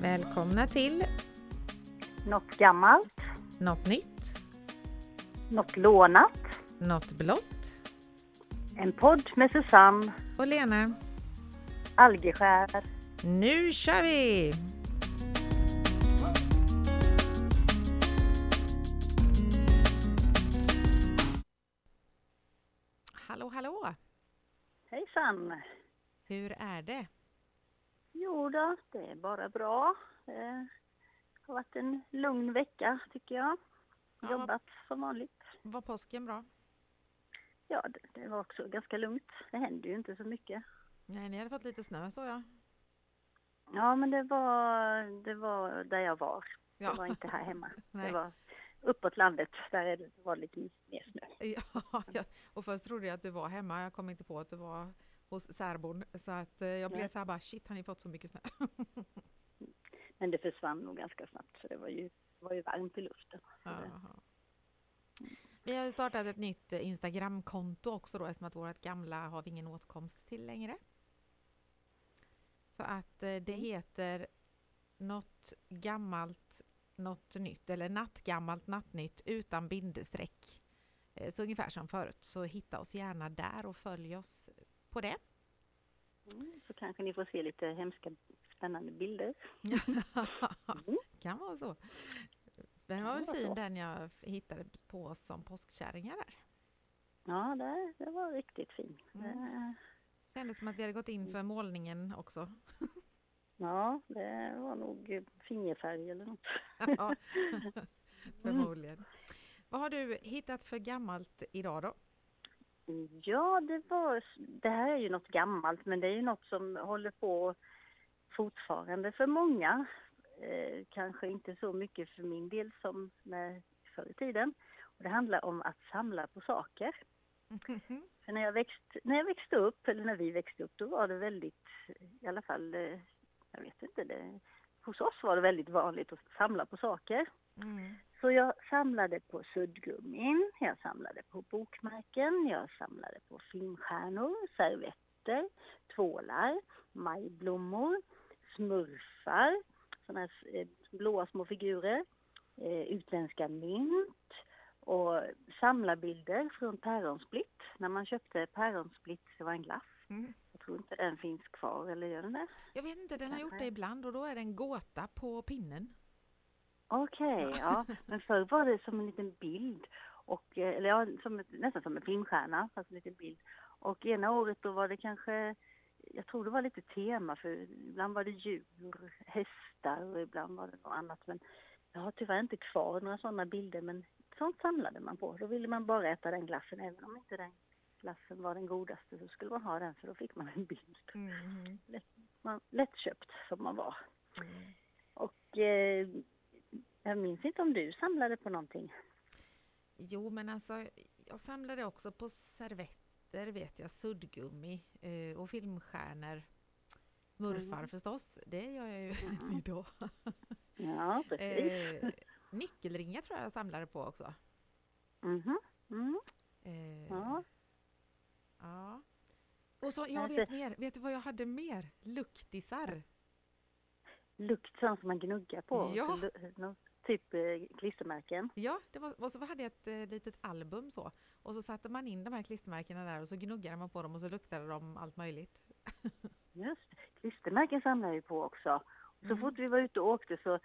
Välkomna till Något gammalt, Något nytt, något lånat. Något blått En podd med Susanne och Lena. Algeskär. Nu kör vi! Hallå, hallå! Hejsan! Hur är det? Jo då, det är bara bra. Det har varit en lugn vecka tycker jag. Ja. Jobbat som vanligt. Var påsken bra? Ja, det, det var också ganska lugnt. Det händer ju inte så mycket. Nej, ni hade fått lite snö så ja. Ja, men det var, det var där jag var. Ja. Det var inte här hemma. Det var uppåt landet. Där är det- var lite mer snö. Ja, ja, och först trodde jag att du var hemma. Jag kom inte på att du var hos särbon. Så att eh, jag blev Nej. så här bara shit, har ni fått så mycket snö? Men det försvann nog ganska snabbt för det var ju, var ju varmt i luften. Så Jaha. Vi har startat ett nytt eh, Instagramkonto också då eftersom att vårt gamla har vi ingen åtkomst till längre. Så att eh, det Mm. heter något gammalt, något nytt eller nattgammalt, nattnytt utan bindestreck. Så ungefär som förut. Så hitta oss gärna där och följ oss på det. Mm, så kanske ni får se lite hemska spännande bilder. kan vara så. Den var väl fin så. den jag hittade på som påskkärringar där. Ja, det, det var riktigt fint. Mm. Det, Kändes som att vi hade gått in för målningen också. ja, det var nog fingerfärg eller något. Ja, Förmodligen. Vad har du hittat för gammalt idag då? Ja, det var... Det här är ju något gammalt, men det är ju något som håller på fortfarande för många. Eh, kanske inte så mycket för min del som med förr i tiden. Och det handlar om att samla på saker. För när jag, växt, när jag växte upp, eller när vi växte upp, då var det väldigt, i alla fall, eh, jag vet inte, det, hos oss var det väldigt vanligt att samla på saker. Mm. Så jag samlade på suddgummin, jag samlade på bokmärken, jag samlade på filmstjärnor, servetter, tvålar, majblommor, smurfar, sådana här eh, blåa små figurer, eh, utländska mynt och samlarbilder från päronsplitt. När man köpte päronsplitt, det var en glass. Mm. Jag tror inte den finns kvar, eller gör den det? Jag vet inte, den har gjort det ibland och då är det en gåta på pinnen. Okej, ja. Men förr var det som en liten bild. Och, eh, eller ja, som ett, nästan som en filmstjärna, fast en liten bild. Och ena året då var det kanske, jag tror det var lite tema för ibland var det djur, hästar och ibland var det något annat. Men jag har tyvärr inte kvar några sådana bilder men sånt samlade man på. Då ville man bara äta den glassen även om inte den glassen var den godaste så skulle man ha den för då fick man en bild. Mm. Man, lättköpt som man var. Mm. Och eh, jag minns inte om du samlade på någonting. Jo, men alltså, jag samlade också på servetter, vet jag, suddgummi eh, och filmstjärnor. Smurfar Mm. förstås, det gör jag ju Mm. idag. Ja, precis. Eh, nyckelringar tror jag jag samlade på också. Mhm. Mm. Eh, Ja. ja. Och så, jag vet mer, vet du vad jag hade mer? Luktisar. Lukt sånt som man gnuggar på. Ja. Typ eh, klistermärken. Ja, det var, och så hade jag ett eh, litet album så. Och så satte man in de här klistermärkena där och så gnuggade man på dem och så luktade de allt möjligt. Just. Klistermärken samlar ju på också. Så Mm. fort vi var ute och åkte så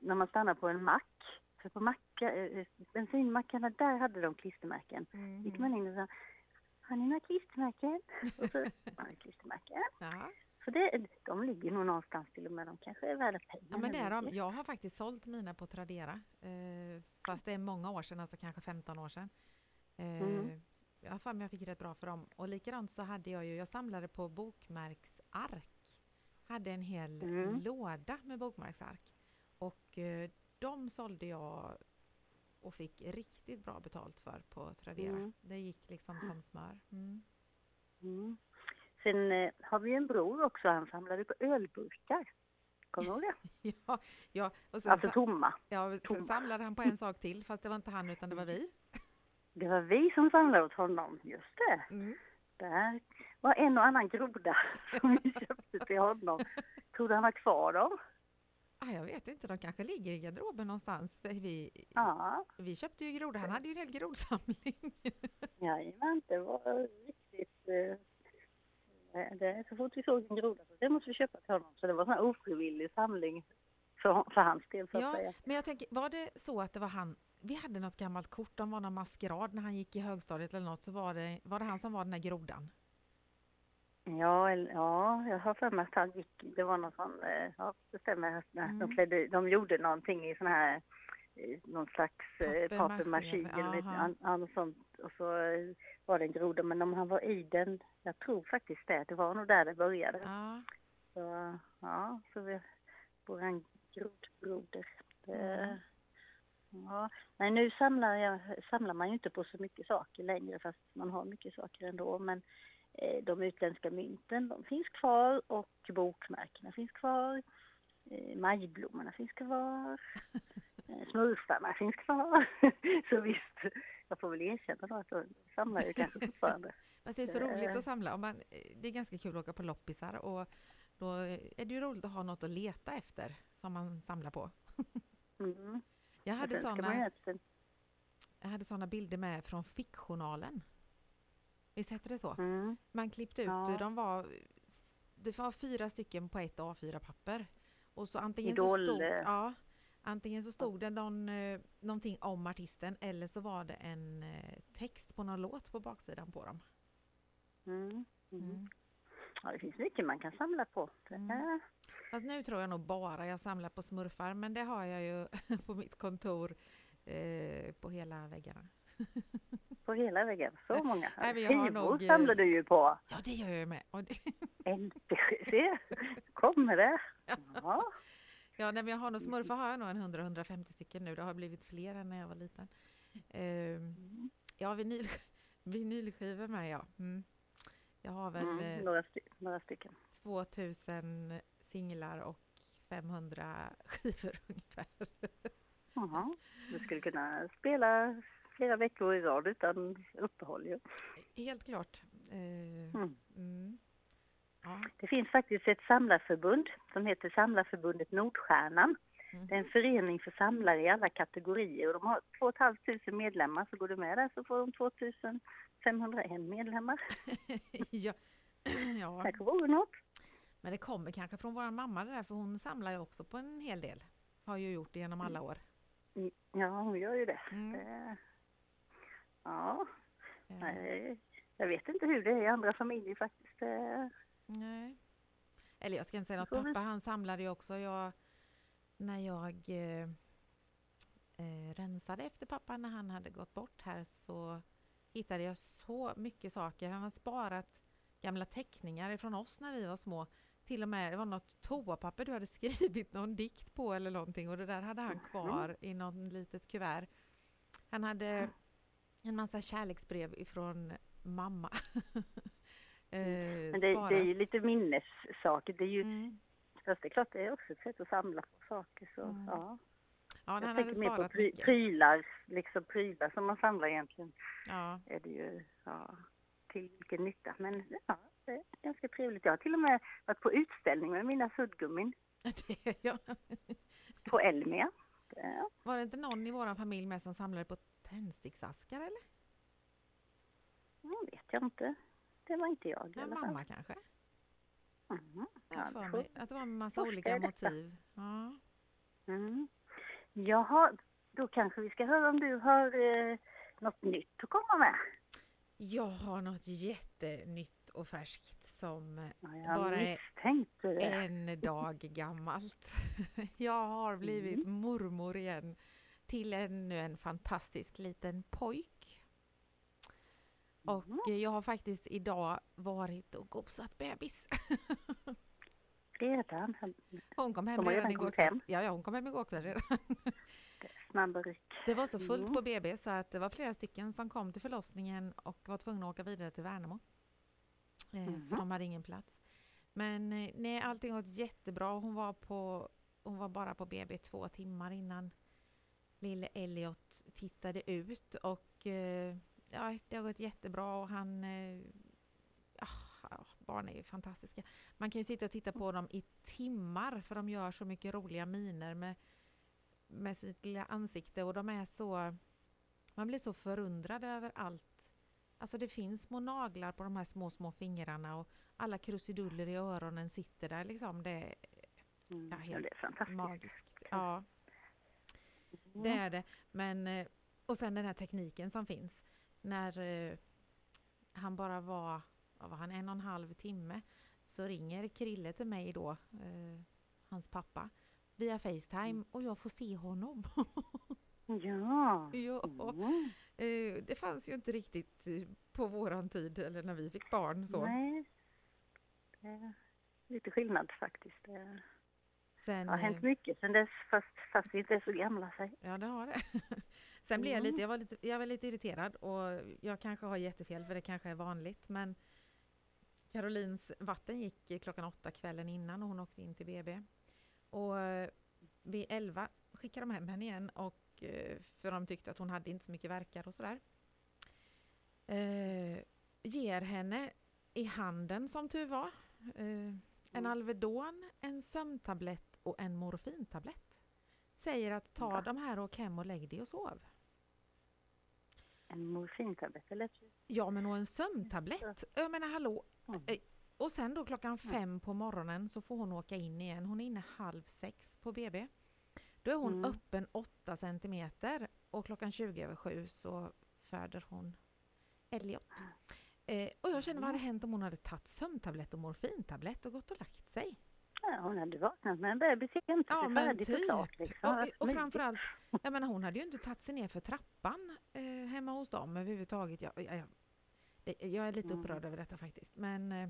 när man stannade på en mack. För på macka, eh, bensinmackarna där hade de klistermärken. Mm. gick man in och sa Har ni några klistermärken? Och så har ni klistermärken. Ja. Så det, de ligger nog någonstans till och med. De kanske är värda pengar. ja, men det är de. Jag har faktiskt sålt mina på Tradera. Eh, fast det är många år sedan, alltså kanske 15 år sedan. Eh, Mm. Jag har för mig jag fick rätt bra för dem. Och likadant så hade jag ju, jag samlade på bokmärksark. Hade en hel Mm. låda med bokmärksark. Och eh, de sålde jag och fick riktigt bra betalt för på Tradera. Mm. Det gick liksom som smör. Mm. Sen eh, har vi en bror också, han samlade på ölburkar. Kommer du ihåg det? Ja, ja, och sen, Alltså tomma. ja, sen tomma. samlade han på en sak till, fast det var inte han utan det var vi. Det var vi som samlade åt honom, just det. Mm. Där var en och annan groda som vi köpte till honom. Tror du han har kvar dem? Ah, jag vet inte, de kanske ligger i garderoben någonstans. Vi, Ja, vi köpte ju grodor, han hade ju en hel grodsamling. jajamän, det var riktigt... eh, Det, så fort vi såg en groda så det måste vi köpa till honom. Så det var en ofrivillig samling för, för hans del så att Ja, säga. men jag tänker, var det så att det var han, vi hade något gammalt kort, om var någon maskerad när han gick i högstadiet eller något, så var det, var det han som var den där grodan? Ja, ja, jag har för mig att han gick, det var någon sån, eh, ja det stämmer, att Mm. de, klädde, de gjorde någonting i sån här, någon slags eh, papier-maché eller annat sånt. Och så eh, var det en groda, men om han var i den, jag tror faktiskt det, det var nog där det började. Ja, Så ja, så vi, våran grodbroder. Mm. Ja, nej nu samlar, jag, samlar man ju inte på så mycket saker längre fast man har mycket saker ändå. Men eh, de utländska mynten de finns kvar och bokmärkena finns kvar. Eh, majblommorna finns kvar. Eh, smurfarna finns kvar. så visst, jag får väl erkänna då att jag samlar ju kanske fortfarande. Fast det är så Eh. roligt att samla. Och man, det är ganska kul att åka på loppisar och då är det ju roligt att ha något att leta efter som man samlar på. Mm. Jag hade inte- jag hade såna bilder med från fickjournalen. Visst hette det så? Mm. Man klippte ut, Ja. de var, det var fyra stycken på ett A4-papper. Och så antingen Idol, så stod, eh. ja, antingen så stod det någon, eh, någonting om artisten eller så var det en eh, text på någon låt på baksidan på dem. Mm. Mm. Mm. Ja, det finns mycket man kan samla på. Mm. Fast nu tror jag nog bara jag samlar på smurfar, men det har jag ju på mitt kontor eh, på hela väggarna. På hela väggen, så många. Nej, men jag nog, eh, samlar du ju på. Ja, det gör jag med. Det, se, kommer det. Ja. Ja, nej, men jag har nog smurfar har jag nog en 100-150 stycken nu. Det har blivit fler än när jag var liten. Eh, Mm. ja, vinyl, vinylskivor med ja. Mm. Jag har väl Mm, eh, några, sty några stycken. 2000 singlar och 500 skivor ungefär. Jaha. Du skulle kunna spela flera veckor i rad utan uppehåll ju. Helt klart. Eh, Mm. mm. Det finns faktiskt ett samlarförbund som heter Samlarförbundet Nordstjärnan. Mm. Det är en förening för samlare i alla kategorier och de har 2 500 medlemmar. Så går du med där så får de 2501 medlemmar. ja. ja, Kanske vore något. men det kommer kanske från vår mamma det där, för hon samlar ju också på en hel del. Har ju gjort det genom alla år. Mm, Ja, hon gör ju det. Mm. Det- Ja, jag vet inte hur det är i andra familjer faktiskt. Nej. Eller jag ska inte säga något, pappa han samlade ju också. Jag, när jag eh, eh, rensade efter pappa när han hade gått bort här så hittade jag så mycket saker. Han har sparat gamla teckningar ifrån oss när vi var små. Till och med, det var något toapapper du hade skrivit någon dikt på eller någonting och det där hade han kvar i någon litet kuvert. Han hade en massa kärleksbrev ifrån mamma. eh, Men det, det är ju lite minnessaker. Det är ju, Mm. fast det är klart det är också ett sätt att samla på saker. Så, Mm. ja. Ja, Jag tänker mer på pry, prylar, liksom prylar som man samlar egentligen. Ja. Är det ju, ja, till vilken nytta. Men ja, det är ganska trevligt. Jag har till och med varit på utställning med mina suddgummin ja. på Elmia. Det- Var det inte någon i vår familj med som samlade på tändsticksaskar eller? Det vet jag inte. Det var inte jag fall. mamma kanske? Mhm. Jag för mig att det var en massa olika motiv. Ja. Mm. Jaha, då kanske vi ska höra om du har eh, något nytt att komma med. Jag har något jättenytt och färskt som eh, Ja, Bara är det. en dag gammalt. Jag har blivit Mm. mormor igen till ännu en fantastisk liten pojk. Och Mm. eh, jag har faktiskt idag varit och gosat bebis. Redan. Hon kom hem De redan igår kväll. Ja, ja, hon kom hem igår kväll redan. Det var så fullt Mm. på BB så att det var flera stycken som kom till förlossningen och var tvungna att åka vidare till Värnamo. Mhm. För de hade ingen plats. Men eh, nej, allting gått jättebra. Hon var, på, hon var bara på BB två timmar innan lille Elliot tittade ut och ja, det har gått jättebra och han, eh, ah, barn är ju fantastiska. Man kan ju sitta och titta på dem i timmar för de gör så mycket roliga miner med, med sitt lilla ansikte och de är så... Man blir så förundrad över allt. Alltså det finns små naglar på de här små, små fingrarna och alla krusiduller i öronen sitter där liksom. Det är Mm. ja, helt det är magiskt. Ja, det Mm. är det. Men, eh, och sen den här tekniken som finns. När eh, han bara var, var han, en och en halv timme så ringer Krille till mig då, eh, hans pappa, via Facetime och jag får se honom. Ja. ja, Mm. eh, det fanns ju inte riktigt eh, på våran tid eller när vi fick barn. Så. Nej. Lite skillnad faktiskt. Det Sen, har hänt eh, mycket sedan dess fast, fast vi inte är så gamla. Säg. Ja, det har det. Sen blev jag Mm. lite, jag var lite, jag var lite irriterad och jag kanske har jättefel för det kanske är vanligt men Carolins vatten gick klockan åtta kvällen innan och hon åkte in till BB. Och eh, vid elva skickade de hem henne igen och eh, för de tyckte att hon hade inte så mycket verkar och sådär. Eh, ger henne i handen som tur var eh, en Mm. Alvedon, en sömntablett och en morfintablett. Säger att ta Va? de här och åk hem och lägg dig och sov. En morfintablett eller? Ja men och en sömntablett. Jag menar hallå. Mm. Eh, Och sen då klockan fem på morgonen så får hon åka in igen. Hon är inne halv sex på BB. Då är hon Mm. öppen åtta centimeter och klockan 20 över sju så föder hon Elliot. Eh, och jag känner vad hade hänt om hon hade tagit sömntablett och morfintablett och gått och lagt sig? Ja, hon hade vaknat med en bebis jämt. Ja det är men typ. klart. Liksom. Och, och framförallt, jag menar hon hade ju inte tagit sig ner för trappan eh, hemma hos dem överhuvudtaget. Jag, jag, jag, jag är lite Mm. upprörd över detta faktiskt. Men eh,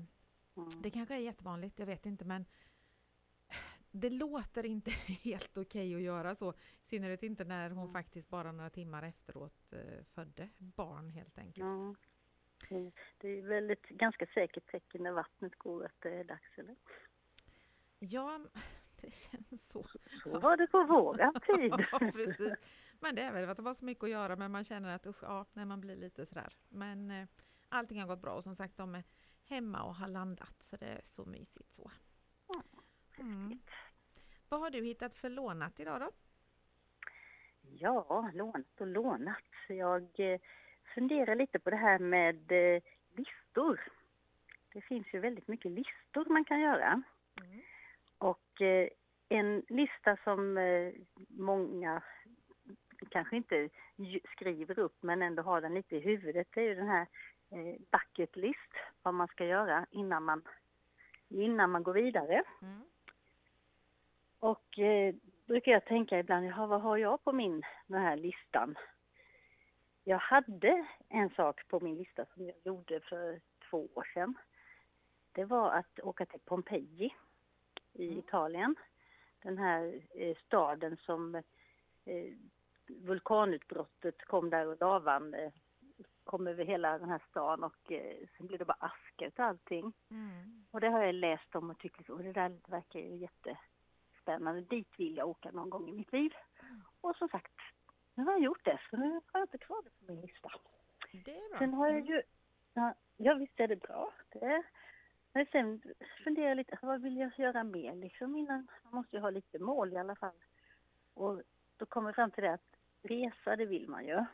Mm. det kanske är jättevanligt, jag vet inte men det låter inte helt okej att göra så. I synnerhet inte när hon Mm. faktiskt bara några timmar efteråt eh, födde barn helt enkelt. Ja. Det- är väl ett ganska säkert tecken när vattnet går att det är dags, eller? Ja, det känns så. Så var det på våran tid. Ja, precis. Men det är väl att det var så mycket att göra men man känner att usch, ja, när man blir lite sådär. Men eh, allting har gått bra och som sagt de är hemma och har landat så det är så mysigt så. Mm. Vad har du hittat för lånat idag då? Ja, lånat och lånat. Jag eh, funderar lite på det här med eh, listor. Det finns ju väldigt mycket listor man kan göra. Mm. Och eh, en lista som eh, många kanske inte skriver upp men ändå har den lite i huvudet det är ju den här eh, bucket list. Vad man ska göra innan man, innan man går vidare. Mm. Och eh, brukar jag tänka ibland, jaha, vad har jag på min den här listan? Jag hade en sak på min lista som jag gjorde för två år sedan. Det var att åka till Pompeji i Mm. Italien. Den här eh, staden som eh, vulkanutbrottet kom där och lavan eh, kom över hela den här stan och eh, sen blev det bara aska utav allting. Mm. Och det har jag läst om och liksom, "Åh, det där verkar ju jättespännande. Dit vill jag åka någon gång i mitt liv. Och som sagt, nu har jag gjort det, så nu har jag inte kvar det på min lista. Det är bra. Sen har jag Mm. ju, ja, ja visst är det bra. Det, men sen funderar jag lite, vad vill jag göra mer liksom innan? Man måste ju ha lite mål i alla fall. Och då kommer jag fram till det att resa, det vill man ju.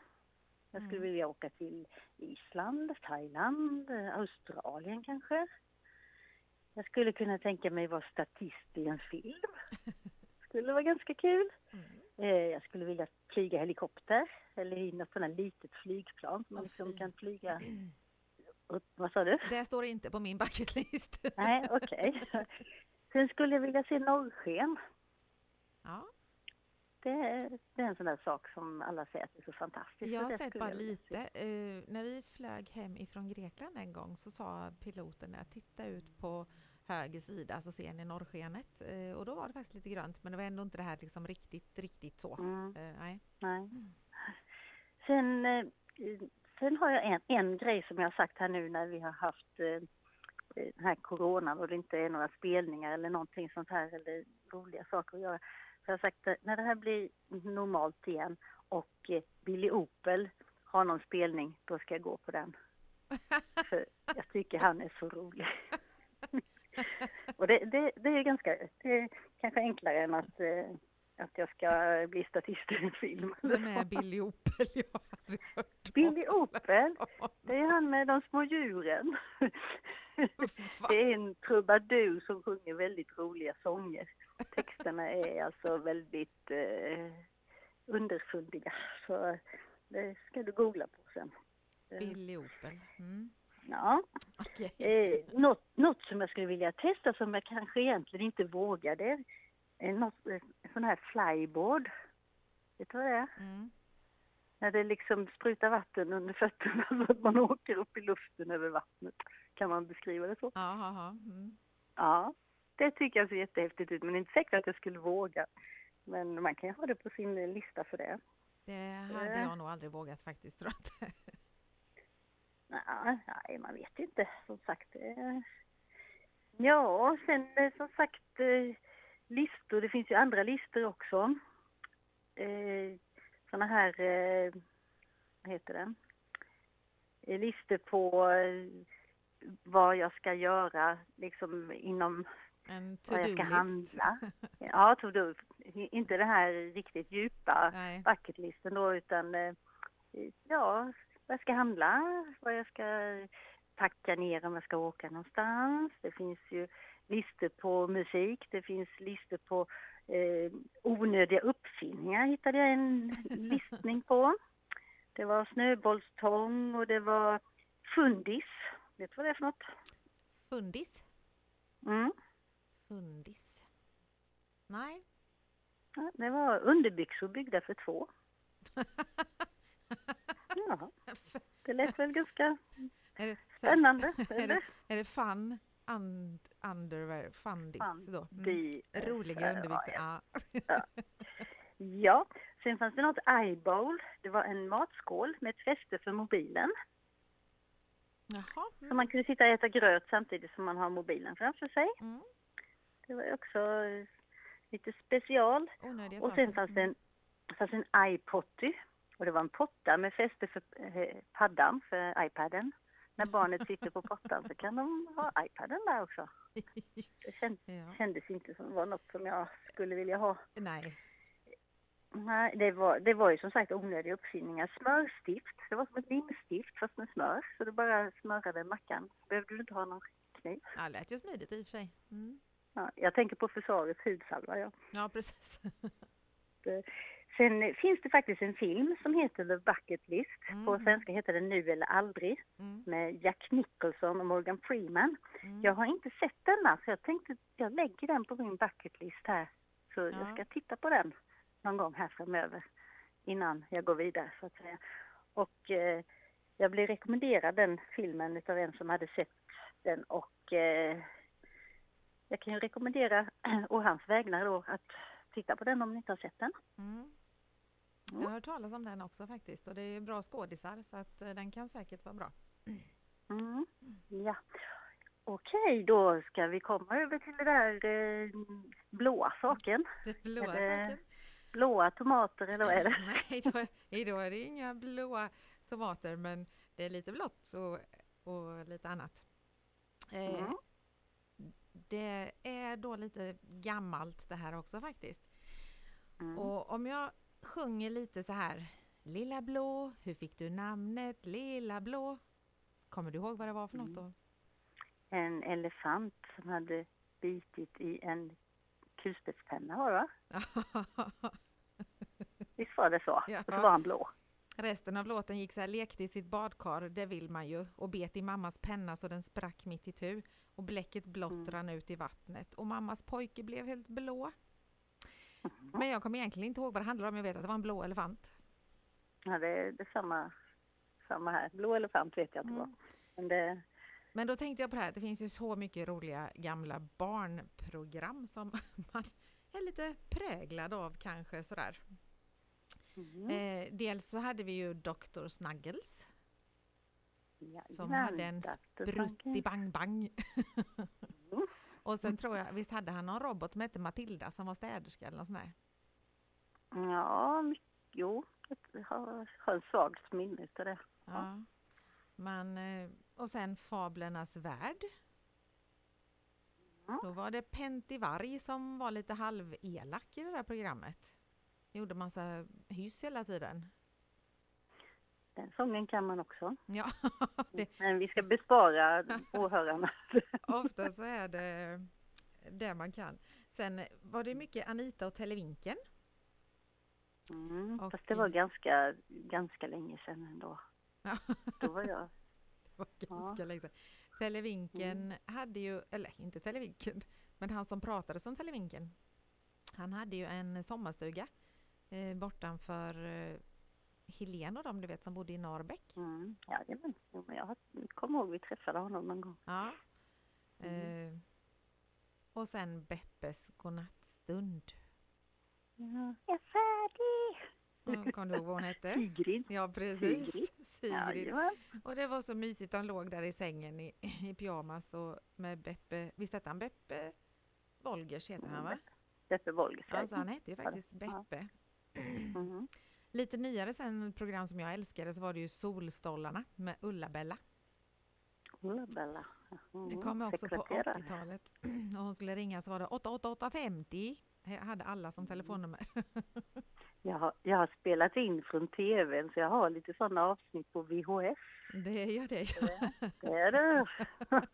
Jag skulle Mm. vilja åka till Island, Thailand, Australien kanske. Jag skulle kunna tänka mig vara statist i en film. Skulle vara ganska kul. Mm. Eh, Jag skulle vilja flyga helikopter eller i något sånt här litet flygplan som man liksom kan flyga upp. Vad sa du? Det står inte på min bucketlist. Nej, okej. Sen skulle jag vilja se norrsken. ja, Det är, det är en sån där sak som alla säger att det är så fantastiskt. jag har sett bara lite. se. Eh, när vi flög hem ifrån Grekland en gång så sa piloten där, titta ut på höger sida så ser ni norrskenet. Eh, och då var det faktiskt lite grönt men det var ändå inte det här liksom riktigt, riktigt så. Mm, Eh, nej. nej. Sen, eh, sen har jag en, en grej som jag har sagt här nu när vi har haft eh, den här coronan och det inte är några spelningar eller någonting sånt här eller roliga saker att göra. Så jag har sagt att när det här blir normalt igen och eh, Billy Opel har någon spelning, då ska jag gå på den. För Jag tycker han är så rolig. Och det, det, det är ganska, det är kanske enklare än att, eh, att jag ska bli statist i en film. Vem är Billy Opel? Jag har hört Billy Opel? Det är han med de små djuren. Va? Det är en trubadur som sjunger väldigt roliga sånger. Texterna är alltså väldigt eh, underfundiga. Så det ska du googla på sen. Billy Opel. Mm. Ja. Okej. Eh, något, något som jag skulle vilja testa som jag kanske egentligen inte är något, eh, sån här flyboard. Vet du vad det är? Mm. När det liksom sprutar vatten under fötterna så att man åker upp i luften över vattnet. Kan man beskriva det så? Ja, ja. Mm. Ja, det tycker jag ser jättehäftigt ut men det är inte säkert att jag skulle våga. Men man kan ju ha det på sin eh, lista för det. Det hade Eh. jag nog aldrig vågat faktiskt. Tror jag. nej, man vet ju inte som sagt. eh. Ja, sen eh, som sagt eh, listor, det finns ju andra listor också. Eh, Såna här, eh, vad heter det? Eh, Listor på eh, vad jag ska göra liksom inom En vad jag ska handla. Ja, to-do. Inte det här riktigt djupa bucketlisten då utan eh, ja, vad jag ska handla, vad jag ska packa ner om jag ska åka någonstans. Det finns ju listor på musik, det finns listor på eh, onödiga uppfinningar hittade jag en listning på. Det var snöbollstång och det var fundis. Vet du vad det är för något? Fundis. Mm. Fundis. Nej. Ja, det var underbyxor byggda för två. Ja, det lät väl ganska är, det, spännande. är, det, är det fun und, underwear? Fundis då? Mm. Roliga underbyxor. ja, Ja. Ja, sen fanns det något eyebowl. Det var en matskål med ett fäste för mobilen. Jaha. Så Mm. man kunde sitta och äta gröt samtidigt som man har mobilen framför sig. Mm. Det var också eh, lite special. Onödiga Och saker. sen fanns det en, fanns en iPotty. Och det var en potta med fäste för eh, paddan, för iPaden. När barnet sitter på pottan så kan de ha iPaden där också. Det känd, ja. kändes inte som det var något som jag skulle vilja ha. Nej. Nej, det var, det var ju som sagt onödiga uppfinningar. Smörstift, det var som ett limstift fast med smör. Så du bara smörade mackan. Behövde du inte ha någon kniv. Ja, lät ju smidigt i och för sig. Mm. Ja, jag tänker på försvarets hudsalva. Ja. Ja, precis. Sen finns det faktiskt en film som heter The Bucket List. På Mhm. svenska heter den Nu eller aldrig Mm. med Jack Nicholson och Morgan Freeman. Mm. Jag har inte sett denna så jag tänkte jag lägger den på min bucket list här. Så Ja. jag ska titta på den någon gång här framöver innan jag går vidare så att säga. Och eh, jag blev rekommenderad den filmen utav en som hade sett den och eh, jag kan ju rekommendera å hans vägnar då att titta på den om ni inte har sett den. Mm. Jag har hört talas om den också faktiskt och det är bra skådisar så att eh, den kan säkert vara bra. Mm. Ja. Okej, då ska vi komma över till det där eh, blåa saken. Det blåa saken. Blåa tomater eller vad är det? Nej, idag, idag är det inga blåa tomater men det är lite blått och, och lite annat. Eh, Mm. Det är då lite gammalt det här också faktiskt. Mm. Och om jag sjunger lite så här Lilla blå, hur fick du namnet Lilla blå? Kommer du ihåg vad det var för något Mm. då? En elefant som hade bitit i en kulspetspenna var det va? Visst var det så? Ja. Och så var han blå. Resten av låten gick så här, lekte i sitt badkar, det vill man ju, och bet i mammas penna så den sprack mitt i tu och bläcket blått Mm. rann ut i vattnet och mammas pojke blev helt blå. Mhm. Men jag kommer egentligen inte ihåg vad det handlar om, jag vet att det var en blå elefant. Ja, det, är- det är samma, samma här. Blå elefant vet jag att det var. Mm. Men det, Men då tänkte jag på det här, det finns ju så mycket roliga gamla barnprogram som man är lite präglad av kanske sådär. mm. Eh, dels så hade vi ju Dr. Snuggles som Jajamän, hade en sprutti Franken. bang bang. Mm. Och sen tror jag, visst hade han någon robot som hette Matilda som var städerska eller något sånt där? Ja, jo. Jag har, har en svagt minne av det. Ja. Man, eh, och sen Fablernas värld. Mm. Då var det Pentti Varg som var lite halvelak i det där programmet. Gjorde massa hyss hela tiden. Den sången kan man också. Ja, det, Men vi ska bespara åhörarna. ofta så är det det man kan. Sen var det mycket Anita och Televinken. Mm, Och- fast det var ganska, ganska länge sedan ändå. Ja. Då var jag... Det var ganska länge sedan. Televinken hade ju, eller inte Televinken, men han som pratade som Televinken. Han hade ju en sommarstuga eh, bortanför eh, Helen och de du vet som bodde i Norrbäck. Mm, ja, men jag kommer ihåg vi träffade honom någon gång. Ja. Mm. Eh, och sen Beppes godnattstund. Ja, jag är färdig! Ja, Kommer du ihåg vad hon hette? Sigrid. Ja precis, Sigrid. Sigrid. Jajamän. Och det var så mysigt, de låg där i sängen i, i pyjamas och med Beppe, visst hette han Beppe Wolgers heter han va? Beppe Wolgers. Alltså han hette ju Ja, faktiskt ja. Beppe. Mhm. Lite nyare sen program som jag älskade så var det ju Solstollarna med Ulla-Bella. Ulla-Bella. Det Mm, kom också på sekreterare. 80-talet. Och hon skulle ringa så var det 88850. Jag hade alla som telefonnummer. Jag har, jag har spelat in från tvn så jag har lite sådana avsnitt på VHS. Det gör det ju. Det är det.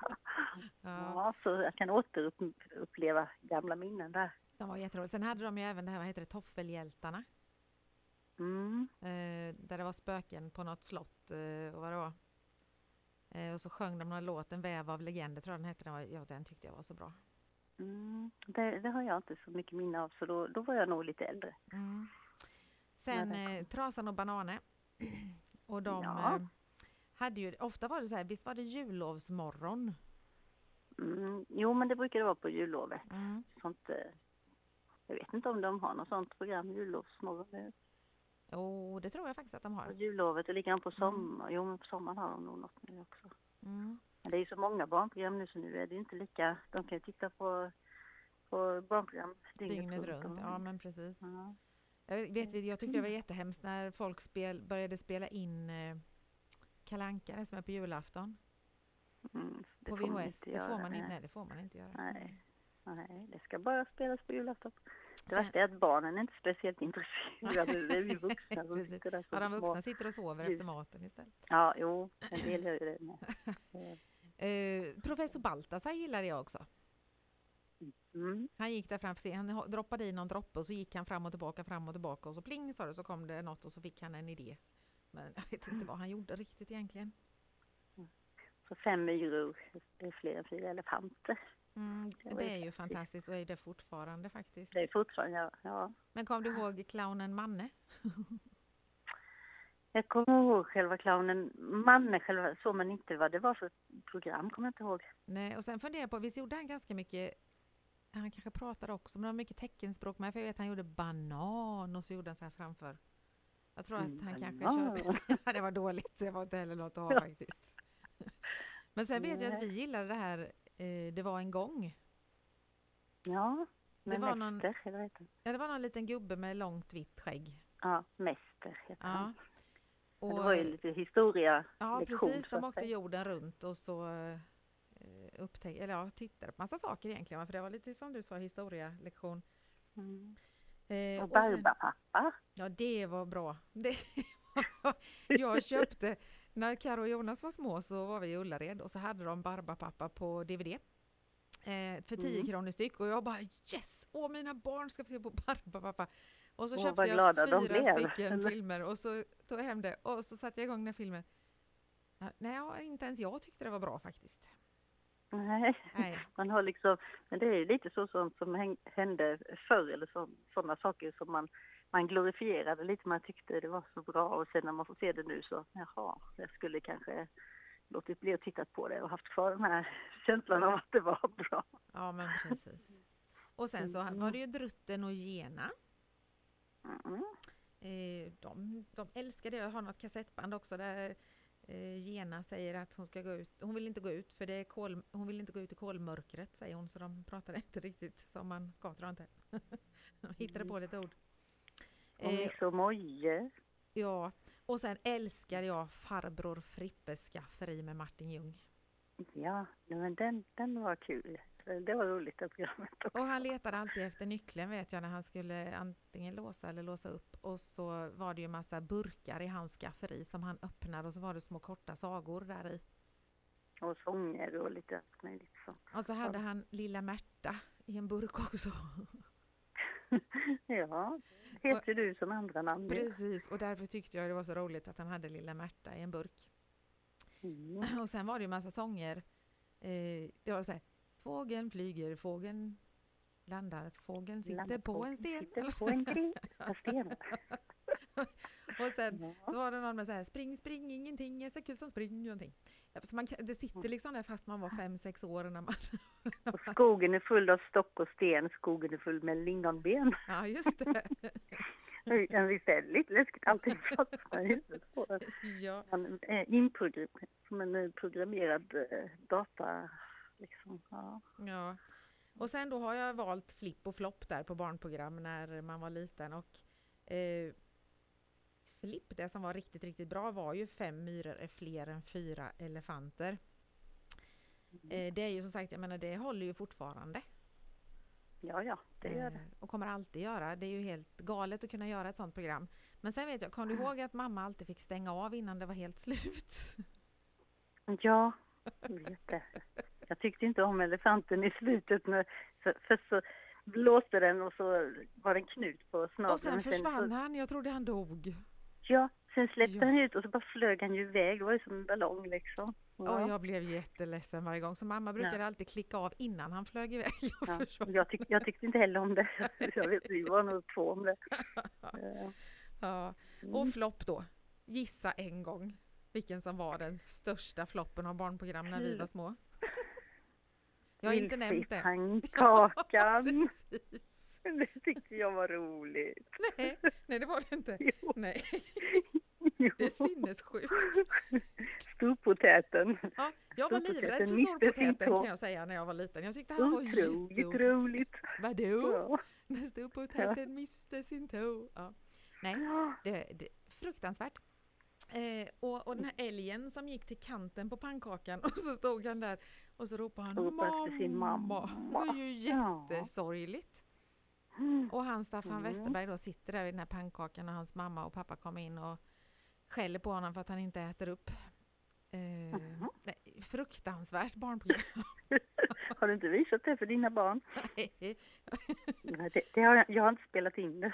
Ja, Ja, så jag kan återuppleva gamla minnen där. de var jätteroliga. Sen hade de ju även det här, vad heter det, Toffelhjältarna. Mm. Eh, där det var spöken på något slott eh, och vad det var. Eh, och så sjöng de någon låt, En väv av legender tror jag den hette. Den, var, ja, den tyckte jag var så bra. Mm. Det, det har jag inte så mycket minne av så då, då var jag nog lite äldre. Mm. Sen eh, Trasan och Banane. och de Ja. eh, hade ju, ofta var det så här, visst var det jullovsmorgon? Mm. Jo men det brukar det vara på jullovet. Mm. Sånt, eh, jag vet inte om de har något sånt program, jullovsmorgon. Jo, det tror jag faktiskt att de På har. jullovet och likadant på sommar. Jo men på sommaren har de nog något nu också. Mm. Men det är ju så många barnprogram nu så nu är det inte lika, de kan ju titta på, på barnprogram dygnet, Dygnet runt, ja men precis. Ja. Jag vet, jag tyckte det var jättehemskt när folk spel, började spela in eh, Kalle som är på julafton Mm, på VHS. Det får man inte, nej det får man inte göra. Nej. Nej, det ska bara spelas på julafton. Det värsta är att barnen är inte speciellt intresserade. Det är vi vuxna som sitter där Ja, de vuxna sitter och sover efter maten istället. Ja, jo, en del gör ju det med. Eh, professor Baltasar gillade jag också. Mm. Han gick där framför han droppade i någon droppe och så gick han fram och tillbaka, fram och tillbaka och så pling sa det så kom det något och så fick han en idé. Men jag vet inte vad han gjorde riktigt egentligen. Så fem myror är fler än fyra elefanter. Mm, Det är ju fantastiskt och är det fortfarande faktiskt. Det är fortfarande, ja. ja. Men kom du ihåg clownen Manne? Jag kommer ihåg själva clownen, Manne själva, så men inte vad det var för program, kommer jag inte ihåg. Nej, och sen funderar jag på, visst gjorde han ganska mycket han kanske pratade också, men det var mycket teckenspråk med. För jag vet att han gjorde banan och så gjorde han så här framför. Jag tror att han kanske banan. körde... Ja, det var dåligt, det var inte heller något att ha faktiskt. Men sen vet jag att vi gillade det här eh, Det var en gång. Ja, Det var någon- Mäster, han? Ja, det var någon liten gubbe med långt vitt skägg. Ja, Mäster heter Ja. han. Och, det var ju lite historia ja, precis. De åkte jorden runt och så eh, upptäckte, eller ja, tittade på massa saker egentligen. För det var lite som du sa, historielektion. Mm. Eh, Och Barbapappa. Ja, det var bra. Det. Jag köpte, när Karo och Jonas var små så var vi i Ullared och så hade de Barbapapa på DVD. Eh, för 10 Mm. kronor styck och jag bara yes! Åh, mina barn ska få se på Barbapapa! Och så Åh, köpte jag fyra stycken eller? filmer och så tog jag hem det och så satte jag igång den filmen. Nej, inte ens jag tyckte det var bra faktiskt. Nej, Nej. man har liksom, men det är lite så som häng- hände förr eller så, sådana saker som man, man glorifierade lite, man tyckte det var så bra och sen när man får se det nu så, jaha, jag skulle kanske låtit bli att titta på det och haft kvar den här känslan av att det var bra. Ja, men precis. Och sen så Mm. var det ju Drutten och Gena. Mm. Eh, de, de älskar det. Jag har något kassettband också där eh, Gena säger att hon ska gå ut. Hon vill inte gå ut för det är kol, hon vill inte gå ut i kolmörkret säger hon. Så de pratar inte riktigt som man ska tror jag inte. de hittade på lite ord. Och Eh, Miss och Moje. Ja, och sen älskar jag Farbror Frippes skafferi med Martin Ljung. Ja, men den, den var kul. Det var roligt det programmet också. Och han letade alltid efter nyckeln vet jag när han skulle antingen låsa eller låsa upp. Och så var det ju massa burkar i hans skafferi som han öppnade och så var det små korta sagor där i. Och sånger och lite allt möjligt sånt. Och så hade han Lilla Märta i en burk också. Ja, heter du som andra namn. Precis, och därför tyckte jag det var så roligt att han hade Lilla Märta i en burk. Mm. Och sen var det ju massa sånger. Eh, det var så här, fågeln flyger, fågeln landar, fågeln sitter Landar på en sten. Sitter på en sten. Och sen Ja. så var det någon med så här, spring, spring, ingenting är så kul som spring, någonting. Så man, det sitter liksom där fast man var fem, sex år när man... Och skogen är full av stock och sten, skogen är full med lingonben. ja, just det. Visst är lite läskigt, allting fastnar i huvudet på ja. Man är inprogrammerad, som en eh, programmerad eh, data, liksom. Ja. Ja. Och sen då har jag valt flipp och flopp där på barnprogram när man var liten och eh, flipp, det som var riktigt, riktigt bra var ju fem myror är fler än fyra elefanter. Eh, det är ju som sagt, jag menar det håller ju fortfarande. ja, ja, det gör det. Eh, och kommer alltid göra. Det är ju helt galet att kunna göra ett sånt program. Men sen vet jag, kom du ihåg att mamma alltid fick stänga av innan det var helt slut? Ja, jag vet det. Jag tyckte inte om elefanten i slutet. När, för, först så blåste den och så var det en knut på snaveln. Och sen försvann så, han, jag trodde han dog. Ja, sen släppte Ja. han ut och så bara flög han ju iväg. Det var ju som en ballong liksom. Ja. Och jag blev jätteledsen varje gång. Så mamma brukade alltid klicka av innan han flög iväg. och Ja, jag, tyck, jag tyckte inte heller om det. Jag vet, vi var nog två om det. Ja. Ja. Mm. Och flopp då. Gissa en gång vilken som var den största floppen av barnprogram när vi var små. Jag har inte nämnt det. Vildfiskpannkakan. Precis. Det tyckte jag var roligt. Nej, nej, det var det inte. Jo, Nej, jo. det är sinnessjukt. Storpotäten. Ja, jag var livrädd för storpotäten kan jag säga när jag var liten. Jag tyckte han var Otroligt roligt. Vadå? Ja. När storpotäten miste sin tå. Ja. Nej, det, det, fruktansvärt. Eh, och, och den här älgen som gick till kanten på pannkakan och så stod han där och så ropade han mamma. Det var ju Ja. jättesorgligt. Mm. Och han Staffan Mm. Westerberg då sitter där vid den här pannkakan och hans mamma och pappa kommer in och skäller på honom för att han inte äter upp. Eh, nej, fruktansvärt barnprogram. Har du inte visat det för dina barn? Nej. Nej, det, det har jag, jag har inte spelat in det.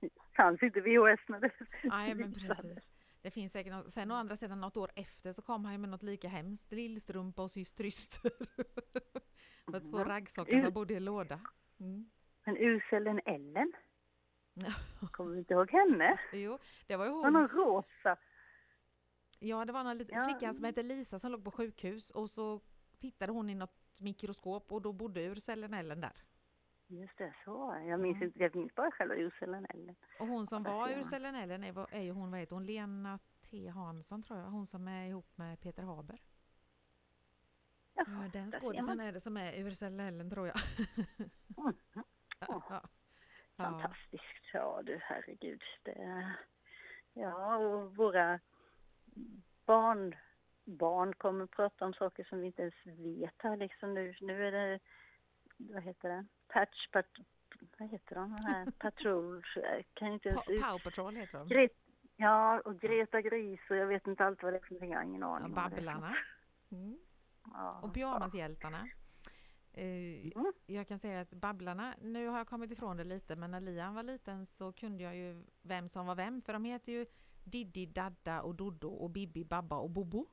Det fanns inte VHS när det Nej men precis. Det finns säkert något. Sen å andra sidan något år efter så kom han ju med något lika hemskt. Lillstrumpa och syster Yster. Med två raggsockor som bodde i låda. Mm. Men uselen Ellen, kommer du inte ihåg henne? Jo, det var ju Hon hon. har rosa. Ja, det var en liten Ja. flicka som hette Lisa som låg på sjukhus och så tittade hon i något mikroskop och då bodde urcellen Ellen där. Just det, så. Jag minns, inte, jag minns bara själva uselen Ellen. Och hon som var urcellen Ellen är, är ju hon, vad heter hon, Lena T Hansson tror jag. Hon som är ihop med Peter Haber. Ja, den skådisen är det som är urcellen Ellen tror jag. Ja. Ja. Fantastiskt, ja du herregud. Det, ja, och våra barn, barn kommer att prata om saker som vi inte ens vet här liksom nu. Nu är det, vad heter det, Patch, pat, vad heter de, de här Patrol, kan inte ens ut. Power Patrol heter de. Gret, ja, och Greta Gris och jag vet inte allt vad det är för någonting, jag har ingen Ja, aning är. Babblarna. Mm. Ja, Och Pyjamashjältarna. Eh, Mm. jag kan säga att Babblarna, nu har jag kommit ifrån det lite, men när Liam var liten så kunde jag ju vem som var vem, för de heter ju Diddi, Dadda och Doddo och Bibi, Babba och Bobo.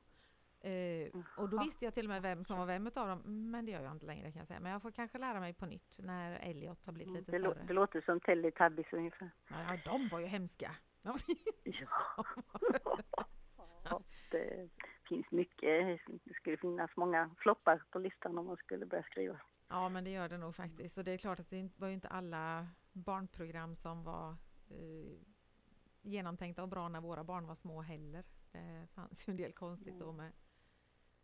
Eh, och då visste jag till och med vem som var vem utav dem, men det gör jag inte längre kan jag säga. Men jag får kanske lära mig på nytt när Elliot har blivit Mm, lite det, större. det låter som Teletubbies ungefär. Ja, de var ju hemska. Ja. Ja. ja, det finns mycket. Det skulle finnas många floppar på listan om man skulle börja skriva. Ja, men det gör det nog faktiskt. Och det är klart att det var ju inte alla barnprogram som var eh, genomtänkta och bra när våra barn var små heller. Det fanns ju en del konstigt då med.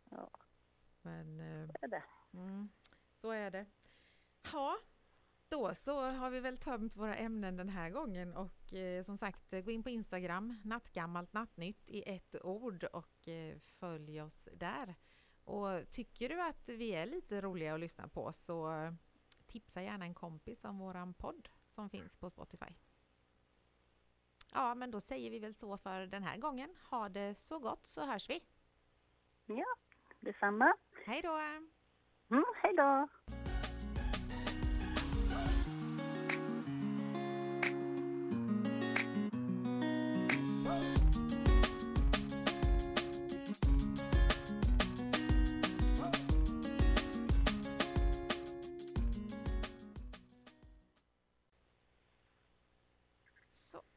Ja, Men eh, det är det. mm, så är det. Ja, då så har vi väl tömt våra ämnen den här gången och eh, som sagt gå in på Instagram, nattgammalt nattnytt i ett ord och eh, följ oss där. Och tycker du att vi är lite roliga att lyssna på så tipsa gärna en kompis om våran podd som finns på Spotify. Ja, men då säger vi väl så för den här gången. Ha det så gott så hörs vi. Ja, detsamma. Hej då! Mm, hej då!